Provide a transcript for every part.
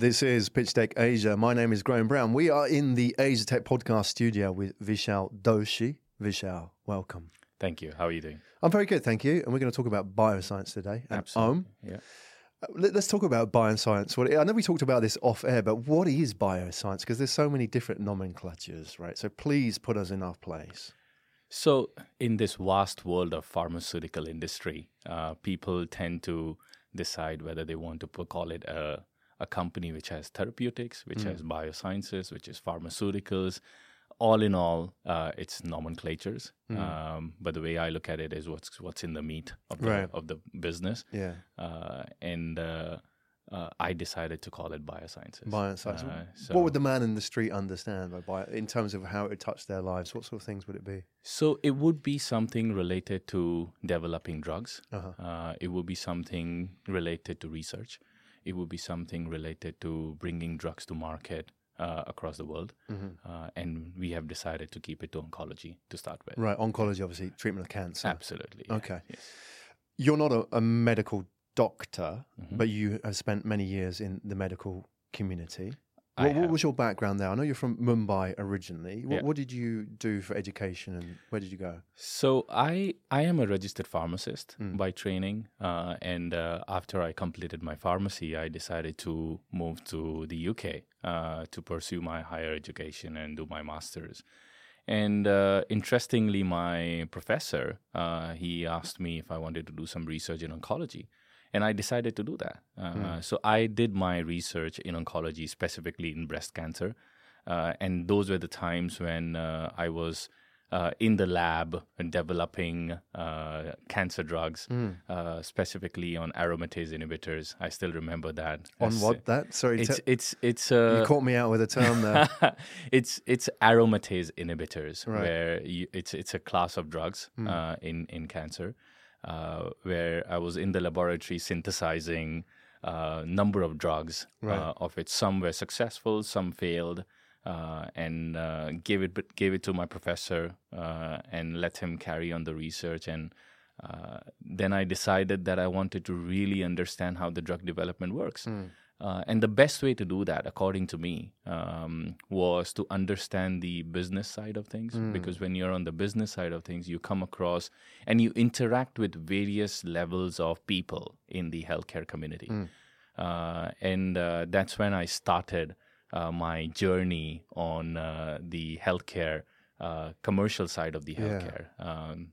This is Pitch Deck Asia. My name is Graham Brown. We are in the Asia Tech podcast studio with Vishal Doshi. Vishal, welcome. Thank you. How are you doing? I'm very good, thank you. And we're going to talk about bioscience today. Absolutely. Yeah. Uh, let- Let's talk about bioscience. What I know we talked about this off air, but what is bioscience? Because there's so many different nomenclatures, right? So please put us in our place. So, in this vast world of pharmaceutical industry, uh, people tend to decide whether they want to call it a, a company which has therapeutics, which has biosciences, which is pharmaceuticals. All in all, uh, it's nomenclatures. Um, but the way I look at it is what's what's in the meat of the, Right. of the business. Yeah, Uh, and uh, uh, I decided to call it biosciences. bioscience. Uh, so- what would the man in the street understand by bio, in terms of how it would touch their lives? What sort of things would it be? So it would be something related to developing drugs. Uh-huh. Uh, it would be something related to research. It would be something related to bringing drugs to market uh, across the world. Uh, and we have decided to keep it to oncology to start with. Right, oncology, obviously, treatment of cancer. Absolutely. yeah. Okay. Yes. You're not a, a medical doctor, Mm-hmm. but you have spent many years in the medical community. What, what was your background there? I know you're from Mumbai originally. What, Yeah. what did you do for education and where did you go? So I I am a registered pharmacist Mm. by training, uh, and uh, after I completed my pharmacy, I decided to move to the UK uh, to pursue my higher education and do my masters. And uh, interestingly, my professor uh, he asked me if I wanted to do some research in oncology, and I decided to do that. Uh, So I did my research in oncology, specifically in breast cancer, uh, and those were the times when uh, I was uh, in the lab and developing uh, cancer drugs, uh, specifically on aromatase inhibitors. I still remember that. On As- what that? Sorry, It's it's it's you caught me out with a term there. it's it's aromatase inhibitors, Right. where you, it's it's a class of drugs uh, in in cancer, uh, where I was in the laboratory synthesizing a number of drugs, uh, of which some were successful, some failed, uh, and uh, gave it gave it to my professor uh, and let him carry on the research and. Uh, then I decided that I wanted to really understand how the drug development works. Uh, and the best way to do that, according to me, um, was to understand the business side of things. Because when you're on the business side of things, you come across and you interact with various levels of people in the healthcare community. Uh, and uh, that's when I started uh, my journey on uh, the healthcare uh, commercial side of the healthcare. Um,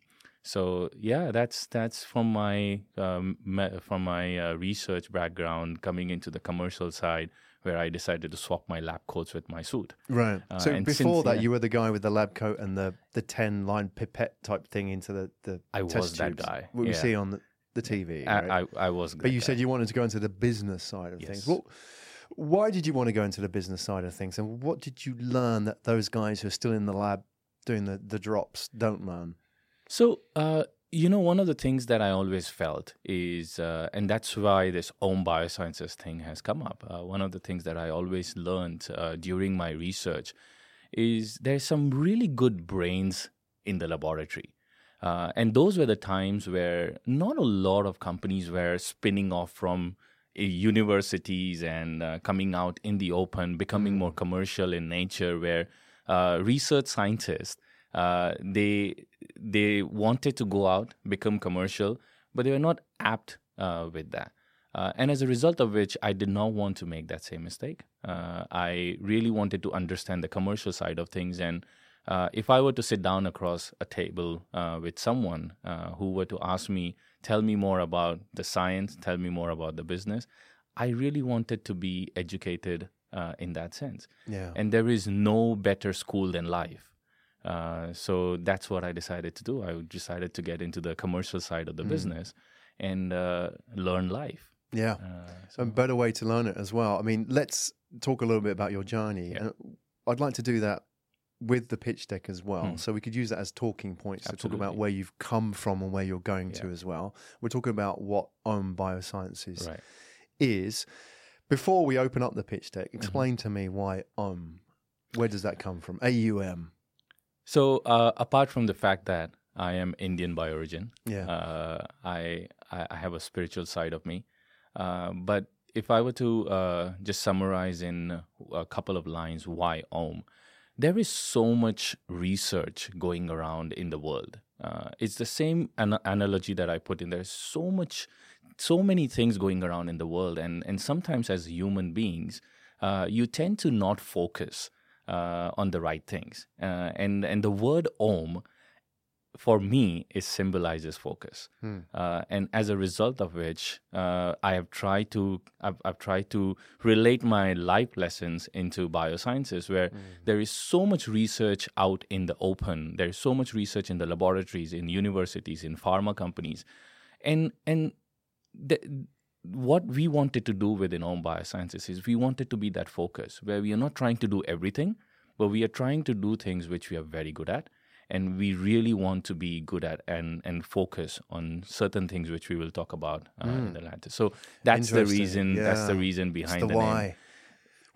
so yeah, that's that's from my um, from my uh, research background coming into the commercial side, where I decided to swap my lab coats with my suit. right. Uh, so before since- that, yeah. you were the guy with the lab coat and the, the 10 line pipette type thing into the, the I test was that guy, What we yeah. see on the, the TV. I, right? I, I was. But you said you wanted to go into the business side of things. Well, why did you want to go into the business side of things? And what did you learn that those guys who are still in the lab doing the, the drops don't learn? So, uh, you know, one of the things that I always felt is, uh, and that's why this Aum Biosciences thing has come up. Uh, one of the things that I always learned uh, during my research is there's some really good brains in the laboratory. Uh, and those were the times where not a lot of companies were spinning off from uh, universities and uh, coming out in the open, becoming more commercial in nature, where uh, research scientists uh, they they wanted to go out, become commercial, but they were not apt uh, with that. Uh, and as a result of which, I did not want to make that same mistake. Uh, I really wanted to understand the commercial side of things. And uh, if I were to sit down across a table uh, with someone uh, who were to ask me, tell me more about the science, tell me more about the business, I really wanted to be educated uh, in that sense. Yeah. And there is no better school than life. Uh, so that's what I decided to do. I decided to get into the commercial side of the business and uh, learn life. Yeah. Uh, a better way to learn it as well. I mean, let's talk a little bit about your journey. Yeah. And I'd like to do that with the pitch deck as well. Hmm. So we could use that as talking points to talk about where you've come from and where you're going to as well. We're talking about what Aum Biosciences right. is. Before we open up the pitch deck, Mm-hmm. explain to me why Ohm. Where does that come from? AUM. So uh, apart from the fact that I am Indian by origin, Yeah. uh, I, I have a spiritual side of me, uh, but if I were to uh, just summarize in a couple of lines why Om, there is so much research going around in the world. Uh, it's the same an- analogy that I put in there. So much, so many things going around in the world, and and sometimes as human beings, uh, you tend to not focus uh, on the right things. Uh, and and the word Om for me it symbolizes focus hmm. uh, and as a result of which uh, i have tried to I've, I've, tried to relate my life lessons into biosciences where hmm. there is so much research out in the open there's so much research in the laboratories in universities in pharma companies and and the, what we wanted to do within Aum Biosciences is we wanted to be that focus where we are not trying to do everything, but we are trying to do things which we are very good at and we really want to be good at and and focus on certain things which we will talk about uh, mm. in the latter. So that's the reason. Yeah. That's the reason behind the, the, why. Name.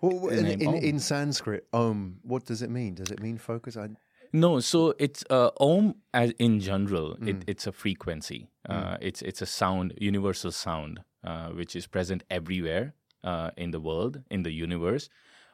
Well, in, in, in, Sanskrit, Om, what does it mean? Does it mean focus? I... No, so it's uh, Om as in general. Mm. It, it's a frequency. Uh, mm. It's it's a sound, universal sound, uh, which is present everywhere uh, in the world, in the universe.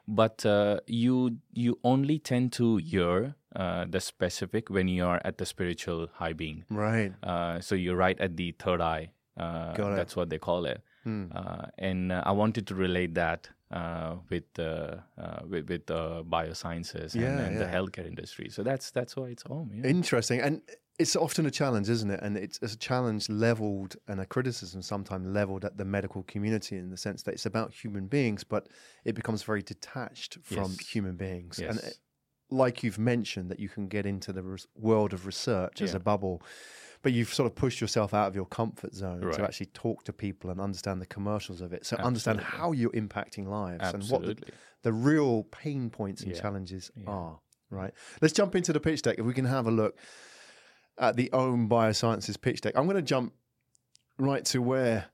But uh, you you only tend to hear uh, the specific when you are at the spiritual high being. Right. Uh, so you're right at the third eye. Uh, that's what they call it. Hmm. Uh, and uh, I wanted to relate that uh, with with, with biosciences and, yeah, and yeah. the healthcare industry. So that's that's why it's home. Yeah. Interesting, and it's often a challenge, isn't it? And it's, it's a challenge leveled and a criticism sometimes leveled at the medical community in the sense that it's about human beings, but it becomes very detached from yes. human beings. Yes. And like you've mentioned, that you can get into the res- world of research yeah. as a bubble, but you've sort of pushed yourself out of your comfort zone right. to actually talk to people and understand the commercials of it. So Absolutely. understand how you're impacting lives Absolutely. and what the, the, real pain points and yeah. challenges yeah. are. Right. Let's jump into the pitch deck. If we can have a look at the Aum Biosciences pitch deck, I'm going to jump right to where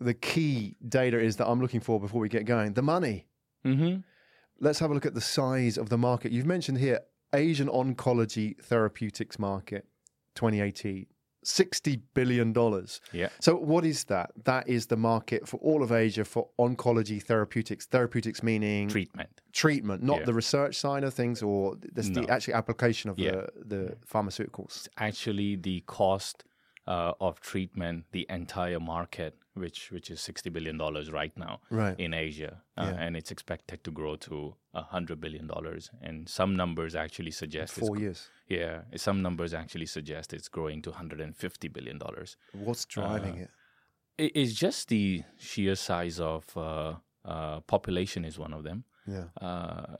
the key data is that I'm looking for before we get going. The money. Mm-hmm let's have a look at the size of the market. You've mentioned here Asian oncology therapeutics market 2018. $60 billion. Yeah. So, what is that? That is the market for all of Asia for oncology therapeutics. Therapeutics meaning treatment. Treatment, not yeah. the research side of things or the, no. the actual application of yeah. the, the pharmaceuticals. It's actually the cost uh, of treatment, the entire market, which which is sixty billion dollars right now right. in Asia, uh, yeah. and it's expected to grow to hundred billion dollars. And some numbers actually suggest four years. Yeah, some numbers actually suggest it's growing to hundred and fifty billion dollars. What's driving uh, it? It's just the sheer size of uh, uh, population is one of them. Yeah. Uh,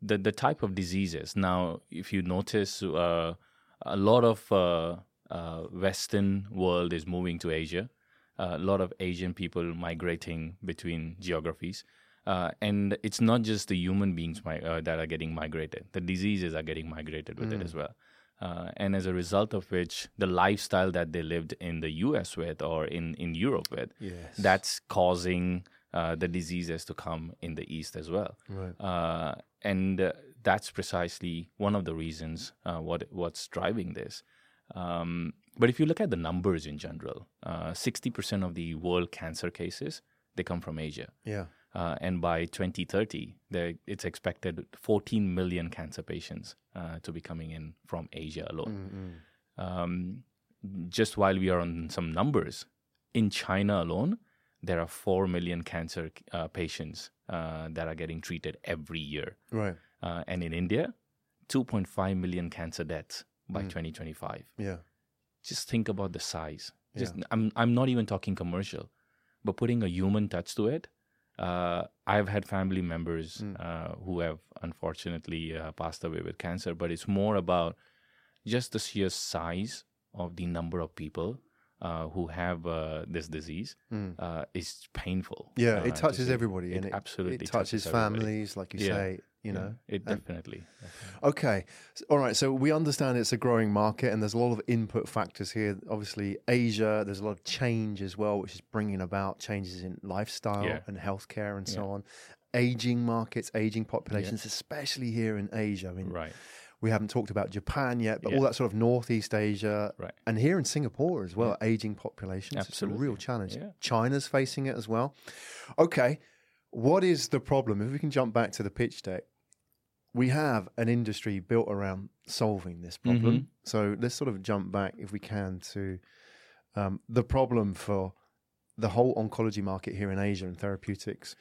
the the type of diseases. Now, if you notice, a lot of uh, Western world is moving to Asia. Uh, a lot of Asian people migrating between geographies. Uh, and it's not just the human beings mi- uh, that are getting migrated, the diseases are getting migrated with mm. it as well. Uh, and as a result of which, the lifestyle that they lived in the US with or in, in Europe with, yes. that's causing uh, the diseases to come in the East as well. Right. and that's precisely one of the reasons what what's driving this. Um, but if you look at the numbers in general, uh, 60% of the world cancer cases they come from Asia. Yeah. Uh, and by 2030, it's expected 14 million cancer patients uh, to be coming in from Asia alone. Mm-hmm. Um, just while we are on some numbers, in China alone, there are 4 million cancer uh, patients uh, that are getting treated every year. Right. Uh, and in India, 2.5 million cancer deaths by mm. 2025. Yeah. Just think about the size. Just yeah. I'm I'm not even talking commercial, but putting a human touch to it. Uh, I've had family members mm. uh, who have unfortunately uh, passed away with cancer, but it's more about just the sheer size of the number of people uh, who have uh, this disease mm. uh, is painful. Yeah, it uh, touches everybody, it, it absolutely it touches, touches families, like you yeah. say. You know, yeah, it definitely, definitely. Okay, all right. So we understand it's a growing market, and there's a lot of input factors here. Obviously, Asia. There's a lot of change as well, which is bringing about changes in lifestyle yeah. and healthcare and so on. Aging markets, aging populations, especially here in Asia. I mean, right We haven't talked about Japan yet, but yeah. all that sort of Northeast Asia, right. and here in Singapore as well, yeah. aging populations. Absolutely. It's a real challenge. Yeah. China's facing it as well. Okay, what is the problem? If we can jump back to the pitch deck, we have an industry built around solving this problem. Mm-hmm. So let's sort of jump back, if we can, to um, the problem for the whole oncology market here in Asia and therapeutics.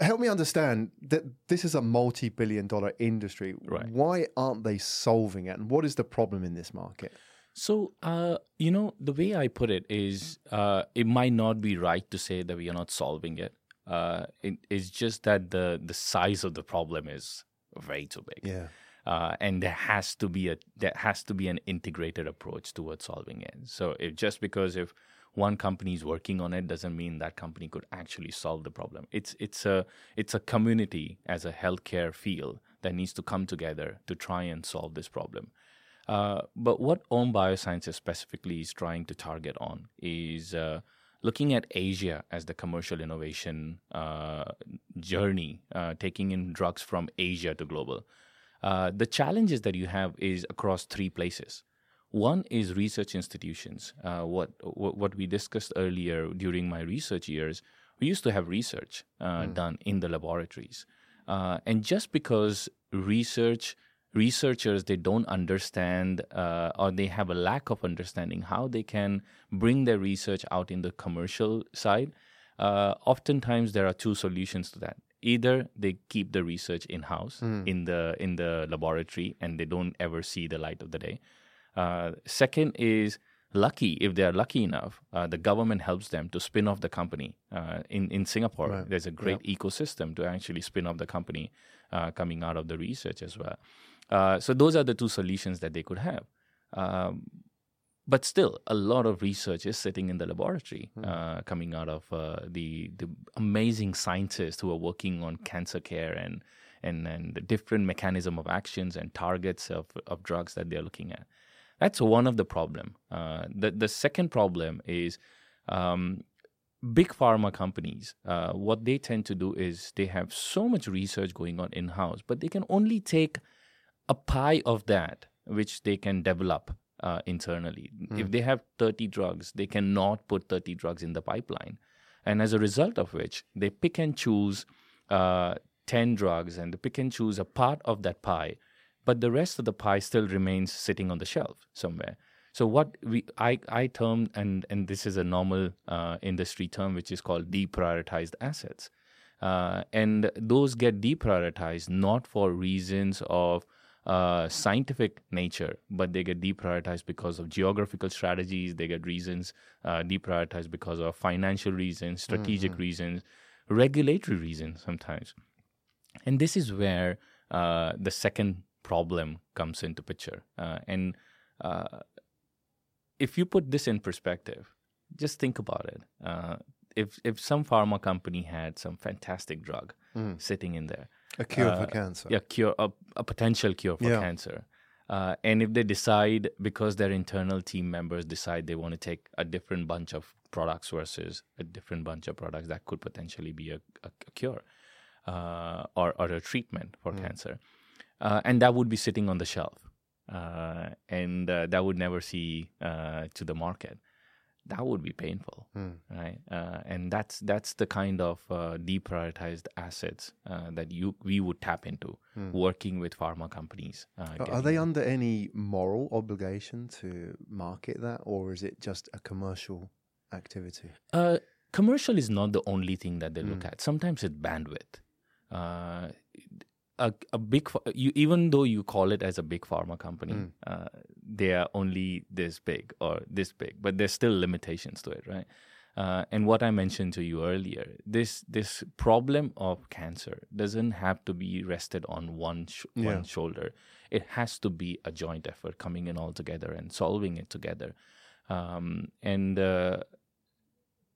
Help me understand that this is a multi billion dollar industry. Right. Why aren't they solving it? And what is the problem in this market? So, uh, you know, the way I put it is uh, it might not be right to say that we are not solving it. Uh, it it's just that the, the size of the problem is way too big. Yeah. Uh, and there has to be a there has to be an integrated approach towards solving it. So if just because if one company is working on it doesn't mean that company could actually solve the problem. It's it's a it's a community as a healthcare field that needs to come together to try and solve this problem. Uh, but what Aum Biosciences specifically is trying to target on is uh, looking at Asia as the commercial innovation uh, journey, uh, taking in drugs from Asia to global. Uh, the challenges that you have is across three places. One is research institutions. Uh, what, what, what we discussed earlier during my research years, we used to have research mm. done in the laboratories, uh, and just because research researchers they don't understand uh, or they have a lack of understanding how they can bring their research out in the commercial side uh, oftentimes there are two solutions to that either they keep the research in house mm. in the in the laboratory and they don't ever see the light of the day uh, second is lucky if they are lucky enough uh, the government helps them to spin off the company uh, in in singapore right. there's a great yep. ecosystem to actually spin off the company uh, coming out of the research as well uh, so those are the two solutions that they could have. Um, but still, a lot of research is sitting in the laboratory, mm. uh, coming out of uh, the the amazing scientists who are working on cancer care and and and the different mechanism of actions and targets of of drugs that they're looking at. That's one of the problem. Uh, the the second problem is. Um, big pharma companies, uh, what they tend to do is they have so much research going on in house, but they can only take a pie of that which they can develop uh, internally. Mm. If they have 30 drugs, they cannot put 30 drugs in the pipeline. And as a result of which, they pick and choose uh, 10 drugs and they pick and choose a part of that pie, but the rest of the pie still remains sitting on the shelf somewhere. So what we I I term and and this is a normal uh, industry term which is called deprioritized assets, uh, and those get deprioritized not for reasons of uh, scientific nature, but they get deprioritized because of geographical strategies. They get reasons uh, deprioritized because of financial reasons, strategic mm-hmm. reasons, regulatory reasons sometimes. And this is where uh, the second problem comes into picture. Uh, and uh, if you put this in perspective, just think about it. Uh, if if some pharma company had some fantastic drug mm. sitting in there, a cure uh, for cancer. Yeah, cure a, a potential cure for yeah. cancer. Uh, and if they decide because their internal team members decide they want to take a different bunch of products versus a different bunch of products that could potentially be a, a, a cure uh, or, or a treatment for mm. cancer, uh, and that would be sitting on the shelf, uh, and uh, that would never see to the market that would be painful, mm. right? Uh, and that's that's the kind of uh, deprioritized assets uh, that you we would tap into mm. working with pharma companies. Uh, are they under any moral obligation to market that, or is it just a commercial activity? Uh, commercial is not the only thing that they mm. look hmm. at. Sometimes it's bandwidth uh, a, a big you, even though you call it as a big pharma company mm. uh, they are only this big or this big but there's still limitations to it right uh, and what I mentioned to you earlier, this this problem of cancer doesn't have to be rested on one sh- yeah. one shoulder. It has to be a joint effort coming in all together and solving it together. Um, and uh,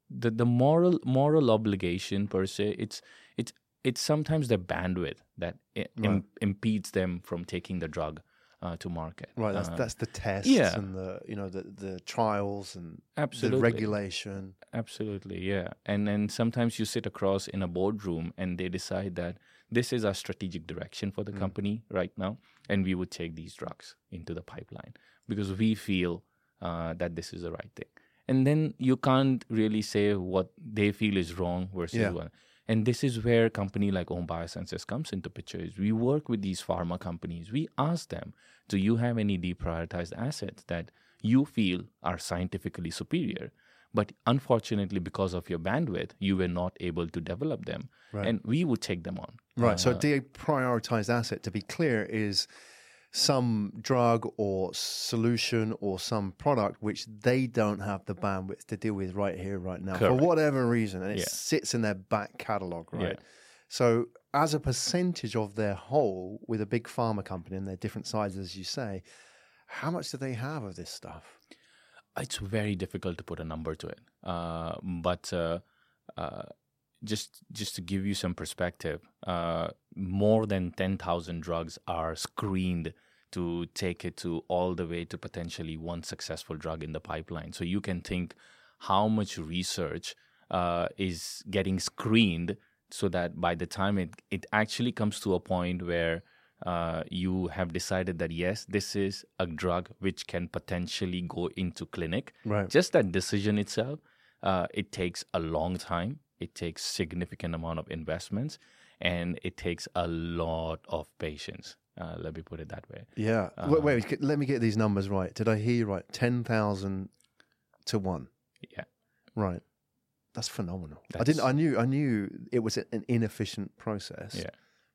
the the moral moral obligation per se, it's it's it's sometimes the bandwidth that right. Im- impedes them from taking the drug uh, to market. Right, that's Uh, that's the tests yeah. and the you know the the trials and absolutely the regulation. Absolutely, yeah. And then sometimes you sit across in a boardroom and they decide that this is our strategic direction for the Mm. company right now, and we would take these drugs into the pipeline because we feel uh, that this is the right thing. And then you can't really say what they feel is wrong versus Yeah. what. And this is where a company like Aum Biosciences comes into picture. Is we work with these pharma companies. We ask them, do you have any deprioritized assets that you feel are scientifically superior? But unfortunately, because of your bandwidth, you were not able to develop them. Right. And we would take them on. Right. so Uh, deprioritized asset, to be clear, is some drug or solution or some product which they don't have the bandwidth to deal with right here, right now, Correct. for whatever reason, and it Yeah. sits in their back catalog, right? Yeah. So, as a percentage of their whole, with a big pharma company and their different sizes, as you say, how much do they have of this stuff? it's very difficult to put a number to it. Uh, but uh, uh, just just to give you some perspective, uh, more than ten thousand drugs are screened to take it to all the way to potentially one successful drug in the pipeline. So you can think how much research uh, is getting screened so that by the time it, it actually comes to a point where uh, you have decided that yes, this is a drug which can potentially go into clinic. Right. Just that decision itself, uh, it takes a long time. It takes significant amount of investments, and it takes a lot of patience. Uh, let me put it that way. Yeah. Uh, wait, wait, let me get these numbers right. Did I hear you right? 10,000 to 1. Yeah. Right. That's phenomenal. I didn't I knew I knew it was an inefficient process. Yeah.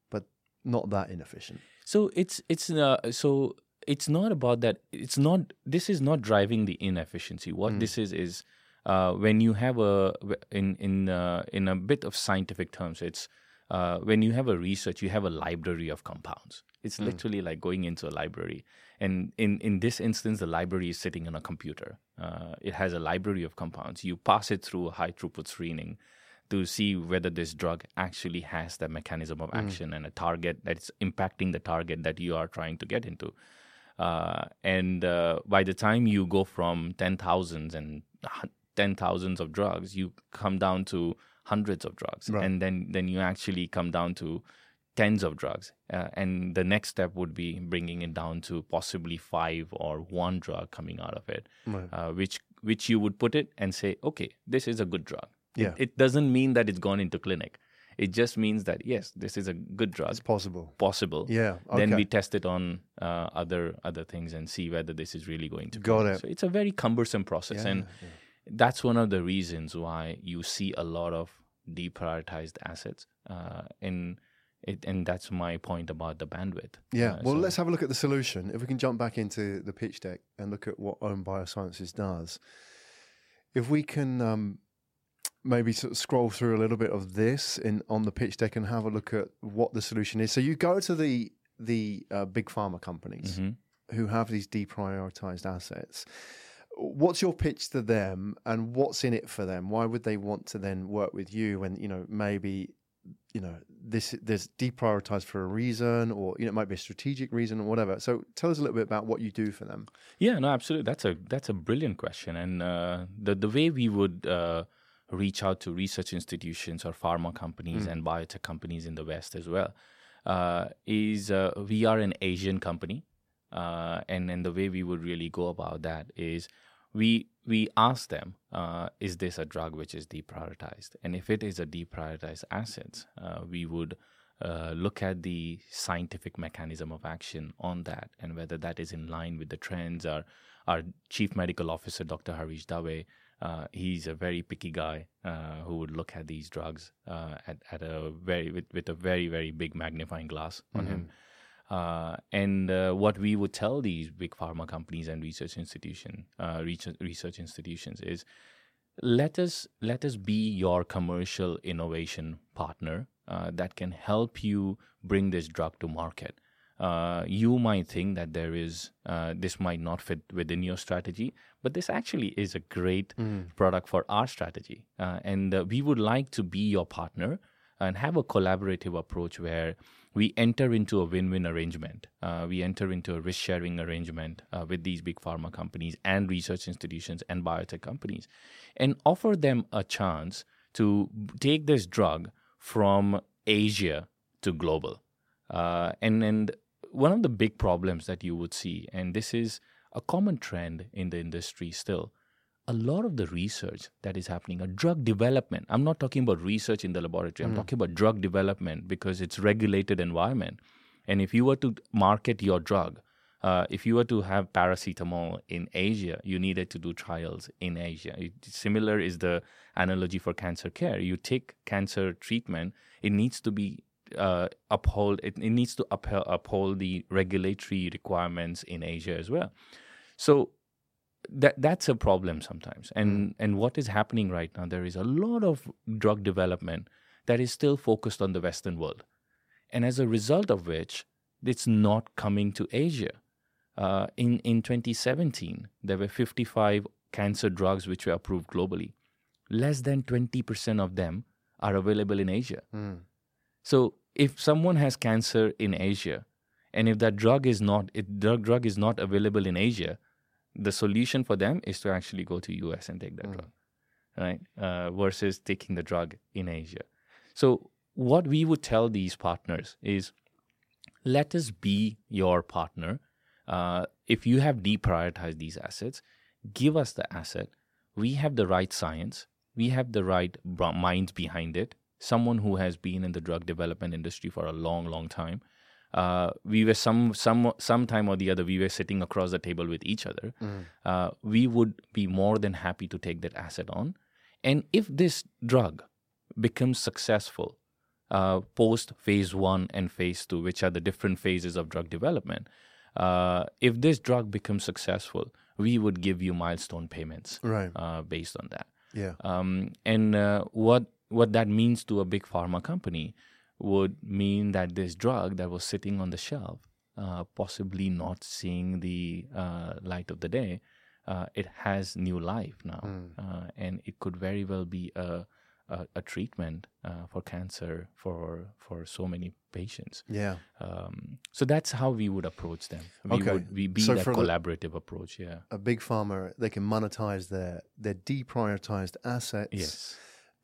But not that inefficient. So it's it's uh, so it's not about that. It's not. This is not driving the inefficiency. What this is is uh, when you have a in in uh, in a bit of scientific terms, it's uh, when you have a research, you have a library of compounds. It's literally like going into a library, and in in this instance, the library is sitting on a computer. Uh, it has a library of compounds. You pass it through a high throughput screening to see whether this drug actually has the mechanism of action and a target that's impacting the target that you are trying to get into. Uh, and uh, by the time you go from ten thousands and hu- ten thousands of drugs, you come down to hundreds of drugs, Right. and then then you actually come down to tens of drugs. Uh, and the next step would be bringing it down to possibly five or one drug coming out of it, Right. uh, which which you would put it and say, okay, this is a good drug. Yeah. It doesn't mean that it's gone into clinic. It just means that yes, this is a good drug, It's possible. possible. Yeah. Okay. Then we test it on uh, other other things and see whether this is really going to. Got clinic. it. So it's a very cumbersome process, Yeah, and that's one of the reasons why you see a lot of deprioritized assets. Uh, and it, and that's my point about the bandwidth. Yeah. Uh, well, so- let's have a look at the solution. If we can jump back into the pitch deck and look at what Aum Biosciences does. If we can um, maybe sort of scroll through a little bit of this in on the pitch deck and have a look at what the solution is. So you go to the the uh, big pharma companies Mhm. who have these deprioritized assets. What's your pitch to them, and what's in it for them? Why would they want to then work with you when you know maybe you know this there's deprioritized for a reason, or you know it might be a strategic reason or whatever. So tell us a little bit about what you do for them. Yeah, no, absolutely. That's a that's a brilliant question, and uh, the the way we would uh, reach out to research institutions or pharma companies and biotech companies in the West as well uh, is uh, we are an Asian company, uh, and and the way we would really go about that is we we ask them, uh, is this a drug which is deprioritized, and if it is a deprioritized asset, uh, we would uh, look at the scientific mechanism of action on that and whether that is in line with the trends. Our, our chief medical officer, Dr. Harish Dave, uh, he's a very picky guy uh, who would look at these drugs uh, at, at a very with, with a very very big magnifying glass on him. Uh, and uh, what we would tell these big pharma companies and research institution uh, research, research institutions is let us let us be your commercial innovation partner uh, that can help you bring this drug to market. Uh, you might think that there is uh, this might not fit within your strategy, but this actually is a great product for our strategy, uh, and uh, we would like to be your partner and have a collaborative approach where we enter into a win-win arrangement. Uh, we enter into a risk-sharing arrangement uh, with these big pharma companies and research institutions and biotech companies, and offer them a chance to take this drug from Asia to global. Uh, and and one of the big problems that you would see, and this is a common trend in the industry still, a lot of the research that is happening, a drug development. I'm not talking about research in the laboratory. I'm mm. talking about drug development because it's regulated environment. And if you were to market your drug, uh, if you were to have paracetamol in Asia, you needed to do trials in Asia. It, similar is the analogy for cancer care. You take cancer treatment, it needs to be uh, uphold. It, it needs to uphold, uphold the regulatory requirements in Asia as well. So that that's a problem sometimes. And mm. and what is happening right now? There is a lot of drug development that is still focused on the Western world, and as a result of which, it's not coming to Asia. Uh, in in 2017, there were 55 cancer drugs which were approved globally. Less than 20% of them are available in Asia. Mm. So if someone has cancer in Asia, and if that drug is not if drug drug is not available in Asia, the solution for them is to actually go to US and take that mm. drug, right? Uh, versus taking the drug in Asia. So what we would tell these partners is, let us be your partner. Uh, if you have deprioritized these assets, give us the asset. We have the right science. We have the right minds behind it. Someone who has been in the drug development industry for a long, long time uh, we were some some sometime or the other we were sitting across the table with each other mm. uh, we would be more than happy to take that asset on and if this drug becomes successful uh, post phase one and phase two which are the different phases of drug development uh, if this drug becomes successful we would give you milestone payments right. Uh, based on that yeah um, and uh, what what that means to a big pharma company would mean that this drug that was sitting on the shelf, uh, possibly not seeing the uh, light of the day, uh, it has new life now, mm. and it could very well be a a, a treatment uh, for cancer for for so many patients. Yeah. Um, so that's how we would approach them. We okay. would we be so that collaborative the, approach. Yeah. A big pharma, they can monetize their their deprioritized assets. Yes.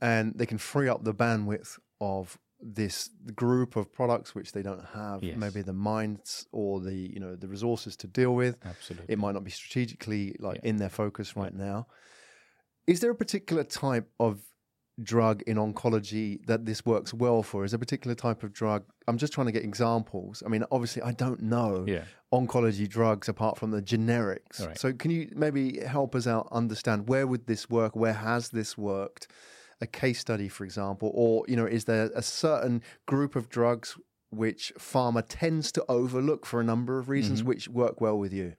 And they can free up the bandwidth of this group of products which they don't have yes. maybe the minds or the you know the resources to deal with absolutely it might not be strategically like yeah. in their focus right yeah. now is there a particular type of drug in oncology that this works well for is there a particular type of drug i'm just trying to get examples i mean obviously i don't know yeah. oncology drugs apart from the generics right. so can you maybe help us out understand where would this work where has this worked a case study, for example, or you know, is there a certain group of drugs which pharma tends to overlook for a number of reasons, mm-hmm. which work well with you?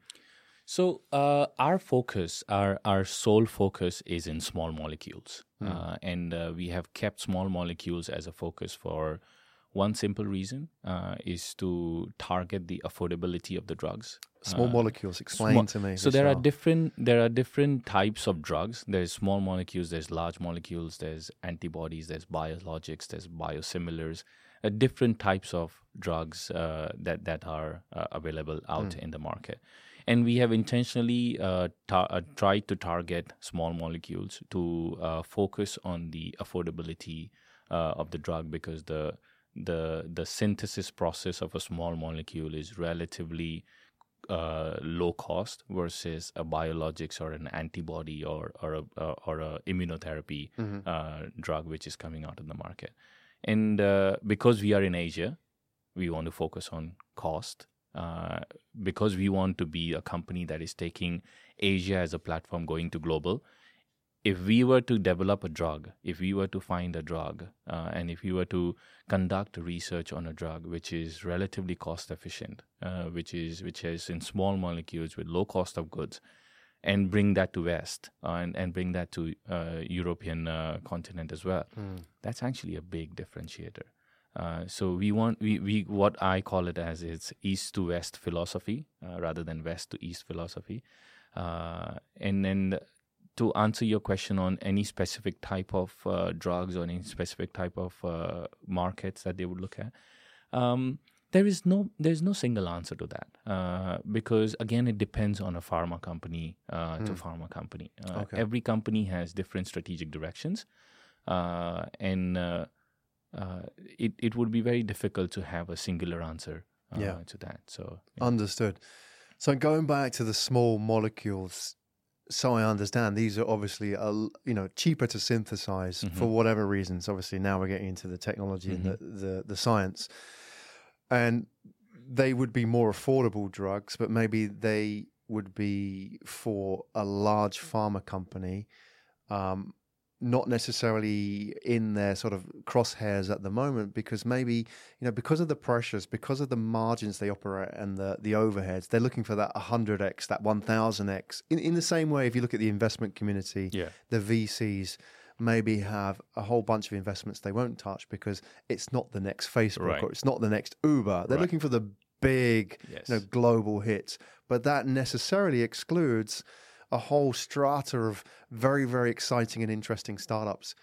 So uh, our focus, our our sole focus, is in small molecules, mm. uh, and uh, we have kept small molecules as a focus for one simple reason uh, is to target the affordability of the drugs. Small uh, molecules. Explain small, to me. So there well. are different there are different types of drugs. There's small molecules. There's large molecules. There's antibodies. There's biologics. There's biosimilars. Uh, different types of drugs uh, that that are uh, available out mm. in the market. And we have intentionally uh, ta- tried to target small molecules to focus on the affordability of the drug because the the the synthesis process of a small molecule is relatively uh, low cost versus a biologics or an antibody or or a, or a immunotherapy mm-hmm. uh, drug which is coming out in the market. And uh, because we are in Asia, we want to focus on cost. Uh, because we want to be a company that is taking Asia as a platform going to global, if we were to develop a drug, if we were to find a drug, uh, and if we were to conduct research on a drug which is relatively cost efficient, uh, which is which is in small molecules with low cost of goods, and bring that to West uh, and and bring that to uh, European uh, continent as well, mm. that's actually a big differentiator. Uh, so we want we, we what I call it as it's east to west philosophy rather than west to east philosophy, and then to answer your question on any specific type of uh, drugs or any specific type of uh, markets that they would look at, um, there is no there's no single answer to that uh, because again it depends on a pharma company uh, mm. to pharma company. Uh, okay. Every company has different strategic directions, uh, and uh, uh, it it would be very difficult to have a singular answer yeah. to that. So yeah. understood. So going back to the small molecules, so I understand these are obviously a, you know cheaper to synthesize mm-hmm. for whatever reasons. Obviously now we're getting into the technology mm-hmm. and the, the the science and they would be more affordable drugs, but maybe they would be for a large pharma company, um, not necessarily in their sort of crosshairs at the moment, because maybe you know because of the pressures, because of the margins they operate and the the overheads, they're looking for that hundred x, that one thousand x. In in the same way, if you look at the investment community, yeah. the VCs maybe have a whole bunch of investments they won't touch because it's not the next Facebook right. or it's not the next Uber. They're right. looking for the big, yes. you know, global hits. But that necessarily excludes a whole strata of very, very exciting and interesting startups.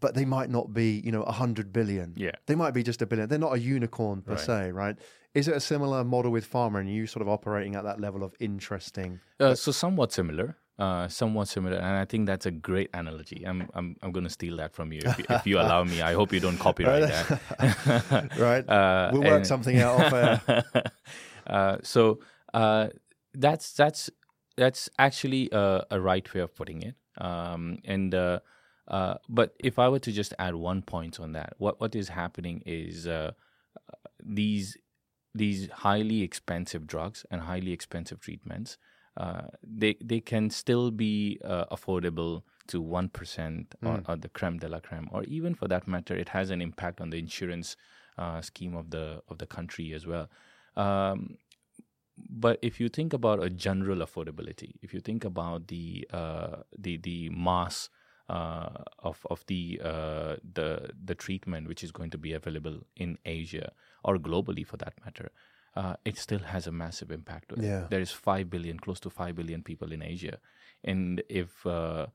But they might not be, you know, a hundred billion. Yeah, they might be just a billion. They're not a unicorn per right. se, right? Is it a similar model with pharma, and you sort of operating at that level of interesting? Uh, so somewhat similar uh, somewhat similar, and I think that's a great analogy. I'm I'm I'm going to steal that from you if, you if, you allow me. I hope you don't copyright that. right. Uh, we'll work and, something out off uh, so uh, that's that's that's actually a, a, right way of putting it. Um, and uh, uh, but if I were to just add one point on that, what what is happening is uh, these these highly expensive drugs and highly expensive treatments uh, they they can still be uh, affordable to one percent or, mm. or, the creme de la creme, or even for that matter, it has an impact on the insurance uh, scheme of the of the country as well. Um, but if you think about a general affordability, if you think about the uh, the the mass uh, of of the uh, the the treatment which is going to be available in Asia or globally for that matter, uh, it still has a massive impact. Yeah. There is 5 billion, close to 5 billion people in Asia. And if uh,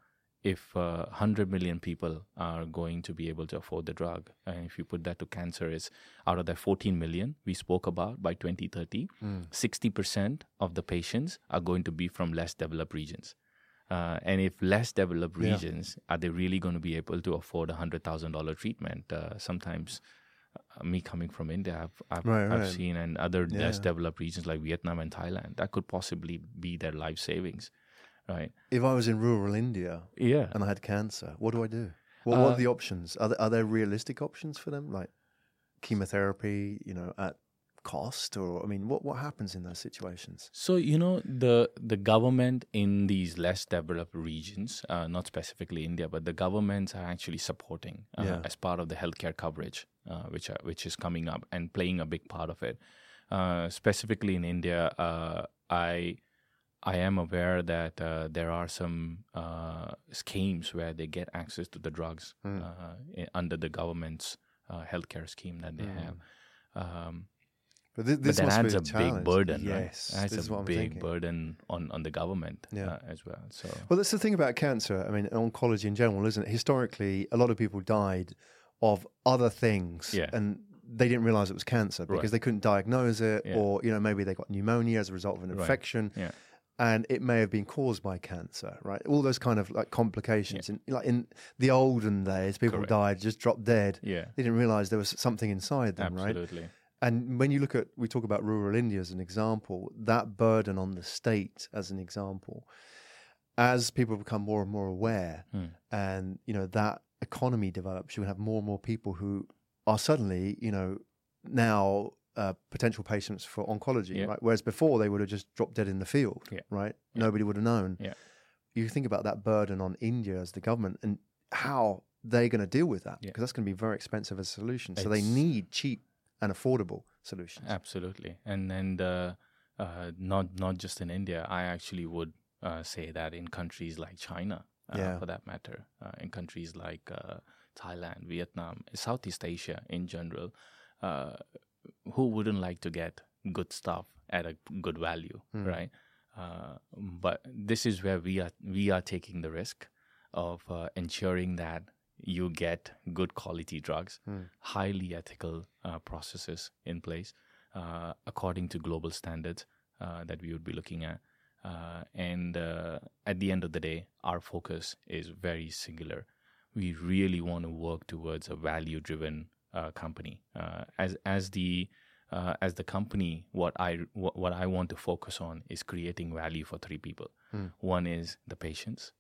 if uh, 100 million people are going to be able to afford the drug, and if you put that to cancer, is out of that 14 million we spoke about by 2030, mm. 60% of the patients are going to be from less developed regions. Uh, and if less developed regions, yeah. are they really going to be able to afford a hundred thousand dollar treatment? Uh, sometimes uh, me coming from India, I've I've, right, I've seen and other yeah. less developed regions like Vietnam and Thailand that could possibly be their life savings, right? If I was in rural India, yeah, and I had cancer, what do I do? What, uh, what are uh, the options? Are there, are there realistic options for them, like chemotherapy? You know, at cost or i mean what what happens in those situations so you know the the government in these less developed regions uh, not specifically india but the governments are actually supporting uh, yeah. as part of the healthcare coverage uh, which are, which is coming up and playing a big part of it uh, specifically in india uh, i I am aware that uh, there are some schemes where they get access to the drugs mm. under the government's healthcare scheme that they mm. have. Um, but, this, this but that adds a, a big burden. Yes, right? adds a big burden on, on the government yeah. uh, as well. So well, that's the thing about cancer. I mean, oncology in general, isn't it? Historically, a lot of people died of other things, yeah. and they didn't realize it was cancer because right. they couldn't diagnose it, yeah. or you know maybe they got pneumonia as a result of an infection. Right. Yeah. And it may have been caused by cancer, right? All those kind of like complications. In, like in the olden days, people Correct. died, just dropped dead. Yeah, they didn't realize there was something inside them, Absolutely. right? Absolutely. And when you look at, we talk about rural India as an example, that burden on the state as an example, as people become more and more aware, mm. and you know that economy develops, you have more and more people who are suddenly, you know, now uh, potential patients for oncology, yeah. right? Whereas before they would have just dropped dead in the field, yeah. right? Yeah. Nobody would have known. You think about that burden on India as the government and how they're going to deal with that because that's going to be very expensive as a solution. So they need cheap and affordable solutions. Absolutely, and and uh, uh, not not just in India. I actually would uh, say that in countries like China, uh, for that matter, uh, in countries like uh, Thailand, Vietnam, Southeast Asia in general, who wouldn't like to get good stuff at a good value, mm. right? Uh, but this is where we are we are taking the risk of uh, ensuring that you get good quality drugs, mm. highly ethical uh, processes in place uh, according to global standards uh, that we would be looking at. Uh, and at the end of the day, our focus is very singular. We really want to work towards a value-driven company. as as the uh, as the company, what I what, what, I want to focus on is creating value for three people. Hmm. One is the patients,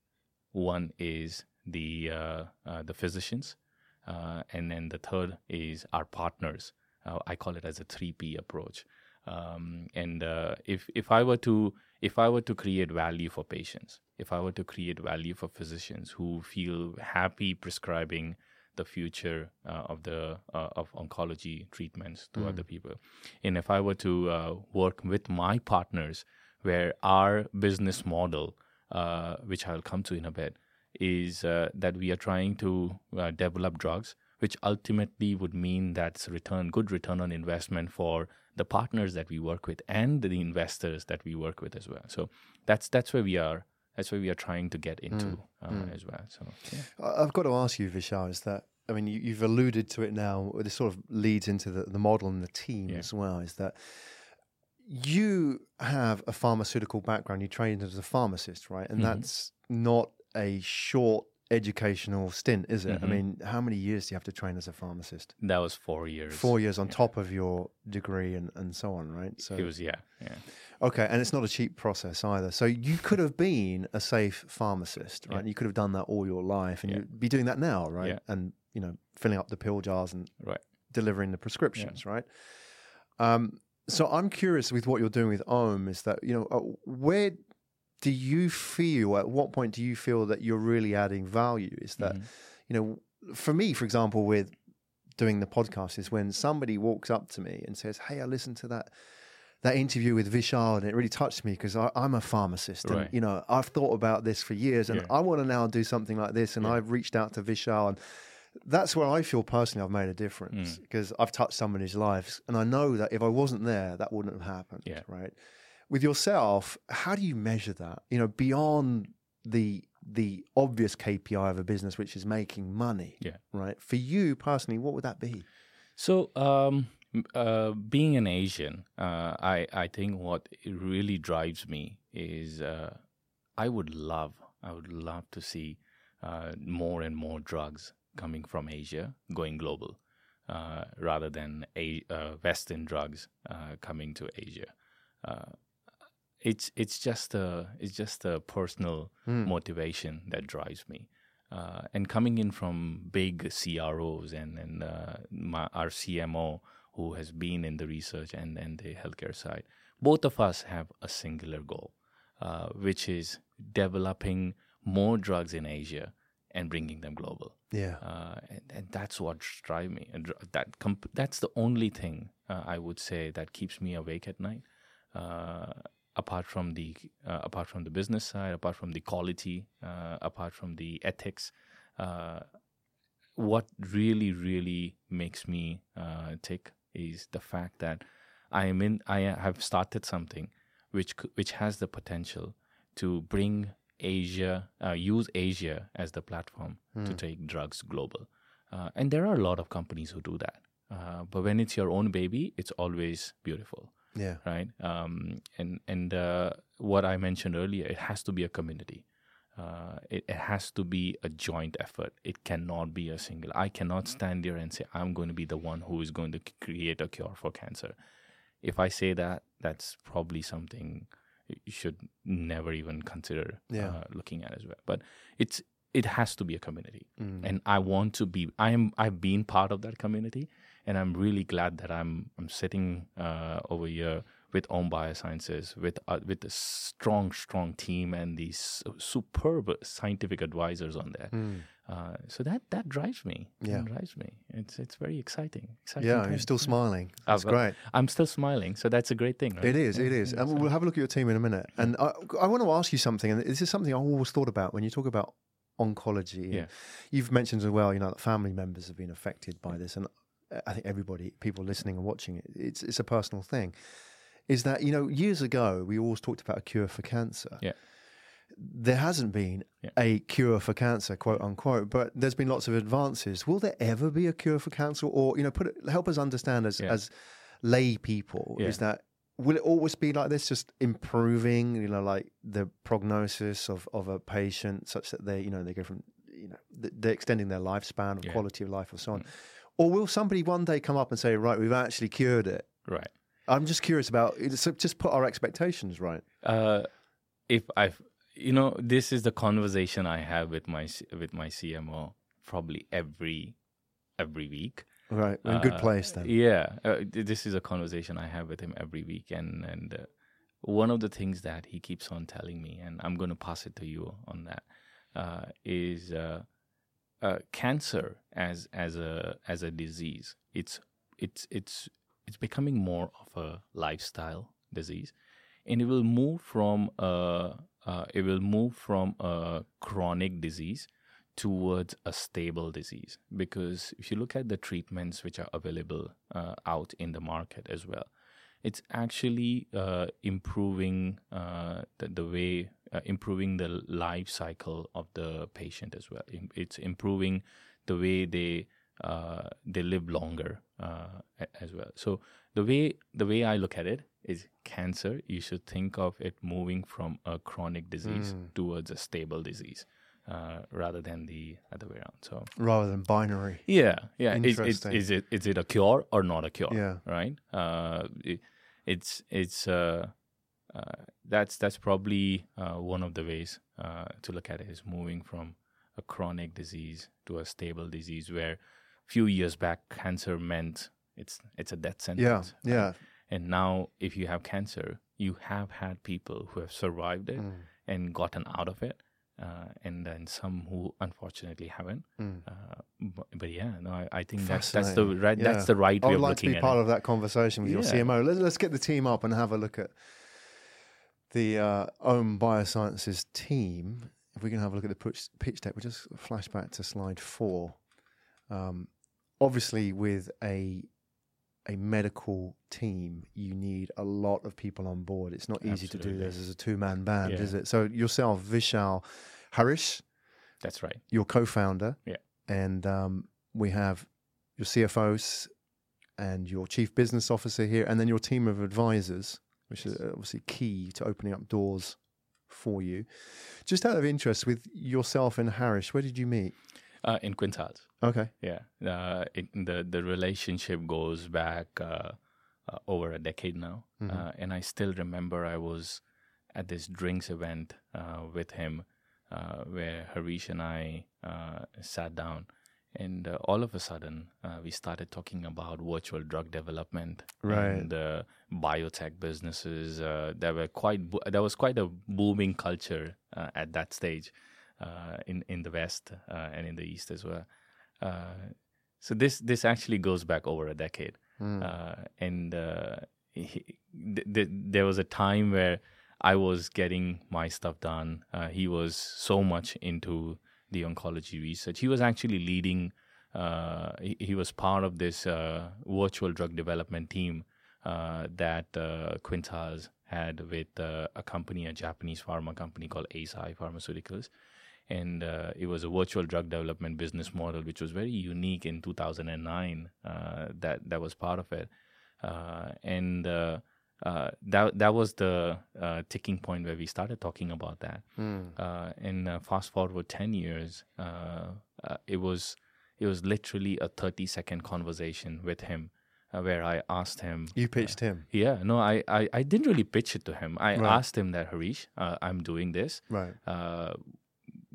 one is the uh, uh, the physicians, uh, and then the third is our partners. Uh, I call it as a three P approach. Um, and uh, if if I were to if I were to create value for patients, if I were to create value for physicians who feel happy prescribing the future uh, of the uh, of oncology treatments to mm. other people. And if I were to uh, work with my partners, where our business model, uh, which I'll come to in a bit, is uh, that we are trying to uh, develop drugs, which ultimately would mean that's return good return on investment for the partners that we work with and the investors that we work with as well. So that's that's where we are that's what we are trying to get into mm. Uh, mm. as well. So yeah. I've got to ask you, Vishal, is that I mean you, have alluded to it now. This sort of leads into the, the model and the team yeah. as well. Is that you have a pharmaceutical background? You trained as a pharmacist, right? And mm-hmm. that's not a short educational stint, is it? Mm-hmm. I mean, how many years do you have to train as a pharmacist? That was four years. Four years on yeah. top of your degree and, and so on, right? So it was yeah, yeah. Okay, and it's not a cheap process either. So you could have been a safe pharmacist, right? Yeah. You could have done that all your life, and yeah. you'd be doing that now, right? Yeah. And you know, filling up the pill jars and right. delivering the prescriptions, right? Um, so I'm curious with what you're doing with Aum is that you know uh, where do you feel at what point do you feel that you're really adding value? Is that mm-hmm. you know for me, for example, with doing the podcast is when somebody walks up to me and says, "Hey, I listened to that." That interview with Vishal, and it really touched me because I'm a pharmacist, and right. you know I've thought about this for years, and yeah. I want to now do something like this, and yeah. I've reached out to Vishal, and that's where I feel personally I've made a difference because mm. I've touched somebody's lives, and I know that if I wasn't there, that wouldn't have happened. Yeah. Right. With yourself, how do you measure that? You know, beyond the the obvious KPI of a business, which is making money. Yeah. Right. For you personally, what would that be? So, um, uh, being an Asian, uh, I I think what really drives me is uh, I would love I would love to see uh, more and more drugs coming from Asia going global, uh, rather than a, uh, Western drugs coming to Asia. it's it's just a it's just a personal mm. motivation that drives me. and coming in from big CROs and and my, our CMO, who has been in the research and, and the healthcare side, both of us have a singular goal, uh, which is developing more drugs in Asia and bringing them global. Yeah, uh, and, and, that's what drives me. And that comp- that's the only thing uh, I would say that keeps me awake at night. Uh, apart from the uh, apart from the business side, apart from the quality, uh, apart from the ethics, what really really makes me tick is the fact that I am in. I have started something which which has the potential to bring Asia, uh, use Asia as the platform mm. to hmm. take drugs global. Uh, and there are a lot of companies who do that. Uh, but when it's your own baby, it's always beautiful. Yeah. Right. Um, and and uh, what I mentioned earlier, it has to be a community. Uh, it, it, has to be a joint effort. It cannot be a single. I cannot stand there and say I'm going to be the one who is going to create a cure for cancer. If I say that, that's probably something you should never even consider yeah. uh, looking at as well. But it's it has to be a community, mm. and I want to be. I am. I've been part of that community, and I'm really glad that I'm. I'm sitting uh, over here with Aum Biosciences, with uh, with a strong, strong team and these superb scientific advisors on there. Mm. Uh, so that that drives me. Yeah, drives me. It's it's very exciting. exciting yeah, you're still smiling. That's uh, great. I'm still smiling, so that's a great thing. Right? It is. It is. And we'll have a look at your team in a minute. And I, I want to ask you something. And this is something I always thought about when you talk about oncology. Yeah. You've mentioned as well. You know, that family members have been affected by this, and I think everybody, people listening and watching it's it's a personal thing is that you know years ago we always talked about a cure for cancer. Yeah. There hasn't been Yeah. a cure for cancer, quote unquote, but there's been lots of advances. Will there ever be a cure for cancer, or you know, put it, help us understand as Yeah. as lay people Yeah. is that will it always be like this, just improving, you know, like the prognosis of of a patient, such that they, you know, they go from, you know, they're extending their lifespan, or Yeah. quality of life, or so on, Mm. or will somebody one day come up and say, right, we've actually cured it? Right. I'm just curious about so just put our expectations right. Uh, if I've, you know, this is the conversation I have with my with my CMO probably every every week. Right, in a good Uh, place then. Yeah, uh, this is a conversation I have with him every week, and and uh, one of the things that he keeps on telling me, and I'm going to pass it to you on that, uh, is uh, uh, cancer as as a as a disease. It's it's it's it's becoming more of a lifestyle disease, and it will move from uh, uh, it will move from a chronic disease towards a stable disease. Because if you look at the treatments which are available uh, out in the market as well it's actually uh, improving uh, the, the way uh, improving the life cycle of the patient as well. It's improving the way they uh, they live longer uh, as well so the way the way i look at it is cancer you should think of it moving from a chronic disease towards a stable disease uh, rather than the other way around. So Rather than binary. yeah, yeah. Is, is, Interesting. is it is it a cure or not a cure? Yeah. Right. Uh, it, it's it's uh, uh, that's that's probably uh, one of the ways uh, to look at it is moving from a chronic disease to a stable disease. Where few years back cancer meant it's it's a death Yeah, sentence. yeah. And now, if you have cancer, you have had people who have survived Mm. it and gotten out of it, uh, and then some who unfortunately haven't. Uh, but, but yeah, no, I, I think that's that's the Mm. Right Yeah. that's the right I would like to be part it. of that conversation with your CMO. Let's, let's get the team up and have a look at the uh, Aum Biosciences team. If we can have a look at the pitch, pitch deck, we'll just flash back to slide four. Um, obviously, with a a medical team, you need a lot of people on board. It's not easy to do this as a two man band, Yeah. is it? So yourself, Vishal Harish, That's right. your co-founder. Yeah. And um, we have your CFOs and your chief business officer here, and then your team of advisors, which is obviously key to opening up doors for you. Just out of interest, with yourself and Harish, where did you meet? Uh, in Quintiles. Okay. Yeah, uh, it, the the relationship goes back uh, uh, over a decade now, Mm-hmm. uh, and I still remember I was at this drinks event uh, with him, uh, where Harish and I uh, sat down, and uh, all of a sudden uh, we started talking about virtual drug development Right. and biotech businesses. Uh, there were quite bo- there was quite a booming culture uh, at that stage in in the West uh, and in the East as well. Uh, so this this actually goes back over a decade, uh, and uh, he, th- th- there was a time where I was getting my stuff done. Uh, he was so much into the oncology research. He was actually leading. Uh, he, he was part of this uh, virtual drug development team uh, that uh, Quintiles had with uh, a company, a Japanese pharma company called Eisai Pharmaceuticals and uh, it was a virtual drug development business model which was very unique in 2009 uh, that that was part of it uh, and uh, uh, that that was the uh, ticking point where we started talking about that uh, and uh, fast forward 10 years uh, uh, it was it was literally a 30 second conversation with him uh, where I asked him You pitched him. yeah no I, I, I didn't really pitch it to him I Right. asked him that Harish uh, I'm doing this Right.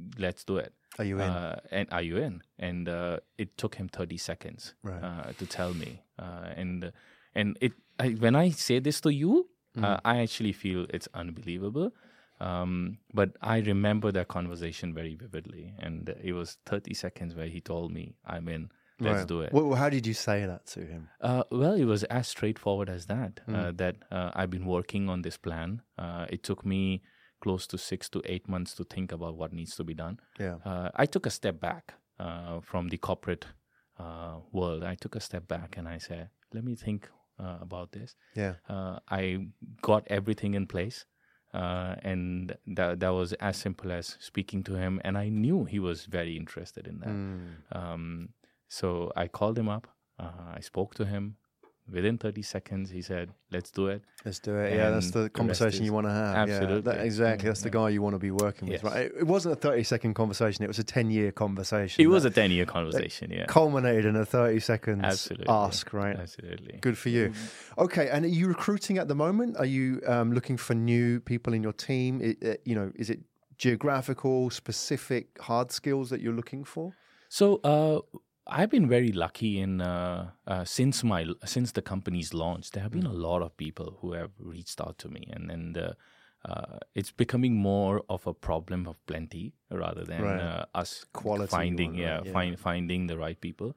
Uh, let's do it. Are you in? Uh, and are you in? And uh, it took him 30 seconds Right. uh, to tell me. Uh, and and it I, when I say this to you, Mm. uh, I actually feel it's unbelievable. Um, but I remember that conversation very vividly, and it was 30 seconds where he told me, "I'm in. Let's Right. do it." Well, how did you say that to him? Uh, well, it was as straightforward as that. Hmm. Uh, that uh, I've been working on this plan. Uh, it took me close to six to eight months to think about what needs to be done. Yeah. Uh, I took a step back uh, from the corporate uh, world. I took a step back and I said, "Let me think uh, about this. Yeah. Uh, I got everything in place. Uh, and that that was as simple as speaking to him, and I knew he was very interested in that. Mm. Um, so I called him up. Uh, I spoke to him. Within 30 seconds, he said, "Let's do it." Let's do it. Yeah, that's And the the conversation is- you want to have. Yeah, Absolutely. that- exactly. Yeah, That's the yeah. guy you want to be working with, Yes. right? It, it wasn't a 30 second conversation, it was a 10 year conversation. It was a 10 year conversation, yeah. culminated in a 30 seconds Absolutely. ask, right? Absolutely. Good for you. Okay, and are you recruiting at the moment? Are you um, looking for new people in your team? It, uh, you know, is it geographical, specific, hard skills that you're looking for? So uh, I've been very lucky in uh, uh, since my since the company's launch. There have been a lot of people who have reached out to me, and and uh, uh, it's becoming more of a problem of plenty rather than Right. uh, us Quality finding yeah, right, yeah. Find, finding the right people.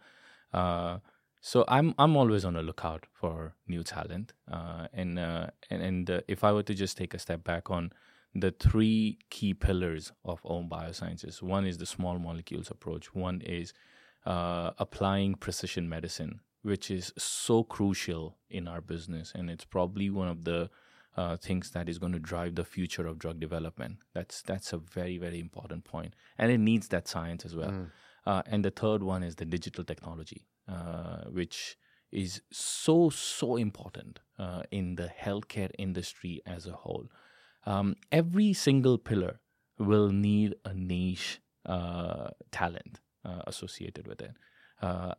Uh, so I'm I'm always on the lookout for new talent, uh, and uh, and and uh, if I were to just take a step back on the three key pillars of Aum Biosciences, one is the small molecules approach, one is uh, applying precision medicine, which is so crucial in our business, and it's probably one of the uh, things that is going to drive the future of drug development. That's that's a very very important point, and it needs that science as well. Uh, and the third one is the digital technology, uh, which is so so important uh, in the healthcare industry as a whole. Um, every single pillar will need a niche uh, talent uh, associated with it. Uh,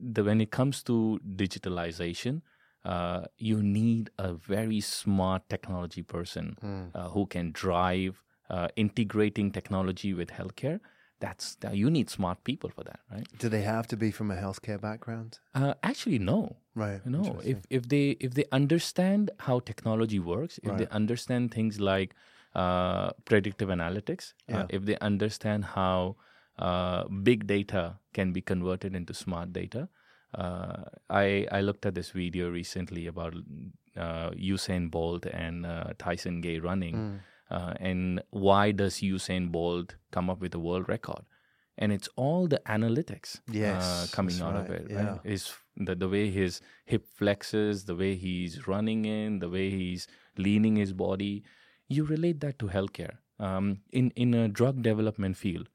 the, when it comes to digitalization, uh, you need a very smart technology person uh, who can drive uh, integrating technology with healthcare. That's that you need smart people for that, right? Do they have to be from a healthcare background? Uh, actually, no. Right. No, if if they if they understand how technology works, if they understand things like uh, predictive analytics, Yeah. if they understand how uh, big data can be converted into smart data, uh, I I looked at this video recently about uh, Usain Bolt and uh, Tyson Gay running, Mm. uh, and why does Usain Bolt come up with a world record? And it's all the analytics uh, Yes, coming out of it. yeah. Right? Is the the way his hip flexes, the way he's running in, the way he's leaning his body. You relate that to healthcare. Um, in in a drug development field,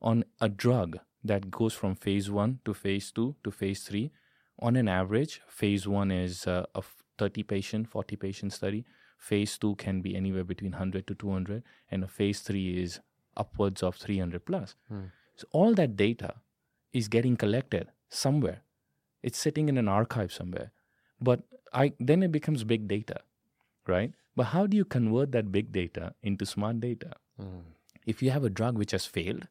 on a drug that goes from phase one to phase two to phase three, on an average, phase one is uh, a 30 patient, 40 patient study. Phase two can be anywhere between 100 to 200, and a phase three is upwards of 300 plus. So all that data is getting collected somewhere. It's sitting in an archive somewhere. But I then it becomes big data, right? But how do you convert that big data into smart data? If you have a drug which has failed,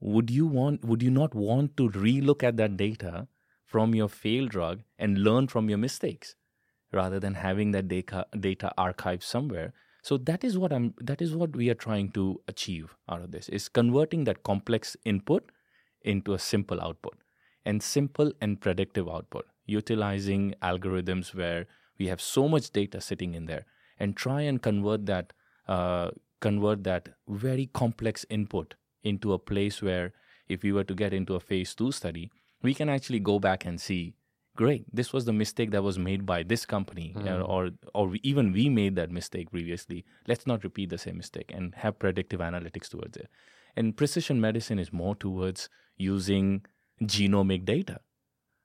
would you want would you not want to relook at that data from your failed drug and learn from your mistakes rather than having that data data archived somewhere? So that is what i'm that is what we are trying to achieve out of this is converting that complex input into a simple output and simple and predictive output utilizing algorithms where we have so much data sitting in there and try and convert that uh, convert that very complex input into a place where if we were to get into a phase 2 study we can actually go back and see great this was the mistake that was made by this company uh, or or even we made that mistake previously. Let's not repeat the same mistake and have predictive analytics towards it. And precision medicine is more towards using genomic data.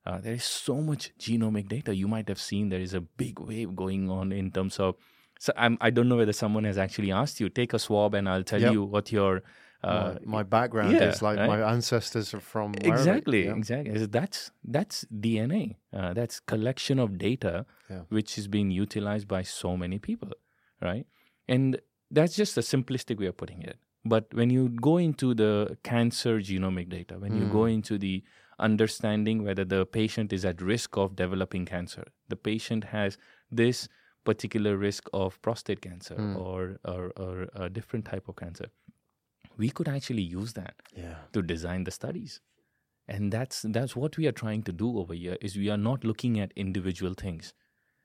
Uh, there is so much genomic data. You might have seen there is a big wave going on in terms of so I'm, i don't know whether someone has actually asked you take a swab and i'll tell Yep. you what your uh, my, my background yeah, is like right? my ancestors are from exactly yeah. exactly that's that's dna uh, that's collection of data Yeah. which is being utilized by so many people right and that's just a simplistic way of putting it but when you go into the cancer genomic data when you Hmm. go into the understanding whether the patient is at risk of developing cancer the patient has this particular risk of prostate cancer Hmm. or, or or a different type of cancer we could actually use that Yeah. to design the studies and that's that's what we are trying to do over here is we are not looking at individual things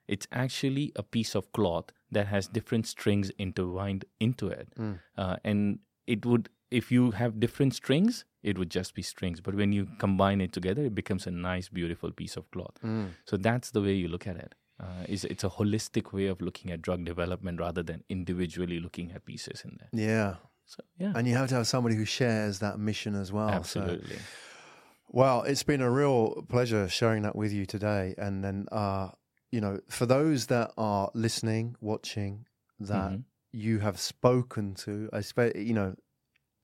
it's actually a piece of cloth that has different strings intertwined into it uh, and it would if you have different strings it would just be strings. But when you combine it together, it becomes a nice, beautiful piece of cloth. Mm. So that's the way you look at it. Uh, it's, it's a holistic way of looking at drug development rather than individually looking at pieces in there. Yeah. So yeah. And you have to have somebody who shares that mission as well. Absolutely. So. Well, it's been a real pleasure sharing that with you today. And then, uh, you know, for those that are listening, watching, that mm-hmm. you have spoken to, I suppose, you know,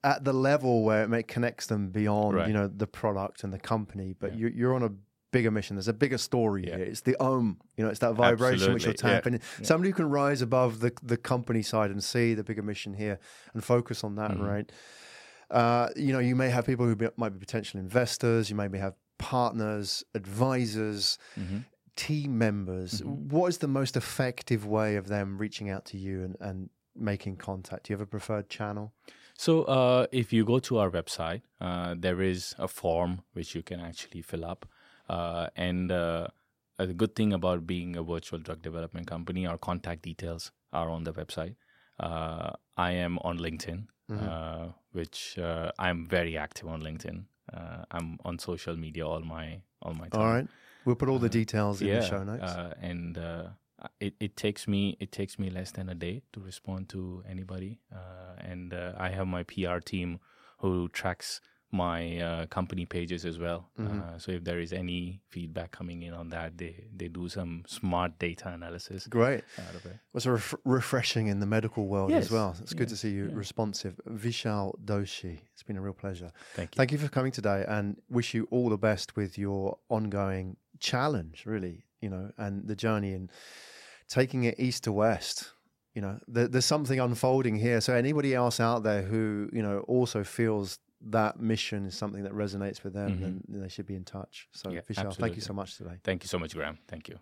at the level where it may, connects them beyond, right. you know, the product and the company, but yeah. you're, you're on a bigger mission. There's a bigger story yeah. here. It's the om, you know, it's that vibration Absolutely. which you're tapping. Yeah. Somebody who can rise above the the company side and see the bigger mission here and focus on that, mm-hmm. right? Uh, you know, you may have people who be, might be potential investors. You maybe have partners, advisors. Mm-hmm. Team members, mm-hmm. what is the most effective way of them reaching out to you and, and making contact? Do you have a preferred channel? So, uh, if you go to our website, uh, there is a form which you can actually fill up. Uh, and uh, a good thing about being a virtual drug development company, our contact details are on the website. Uh, I am on LinkedIn, mm-hmm. Uh, which uh, I'm very active on LinkedIn. Uh, I'm on social media all my all my time. All right, we'll put all the details in yeah, the show notes. and it, it takes me it takes me less than a day to respond to anybody, and I have my PR team who tracks my uh, company pages as well. Mm-hmm. Uh, so if there is any feedback coming in on that, they they do some smart data analysis. Great. Out of it. Was ref- refreshing in the medical world yes. as well. It's yeah. good to see you yeah. responsive. Vishal Doshi, it's been a real pleasure. Thank you. Thank you for coming today, and wish you all the best with your ongoing challenge. Really, you know, and the journey and taking it east to west you know there's something unfolding here so anybody else out there who you know also feels that mission is something that resonates with them, mm-hmm. then they should be in touch. So, yeah, Vishal, absolutely. thank you so much today. Thank you so much, Graham. Thank you.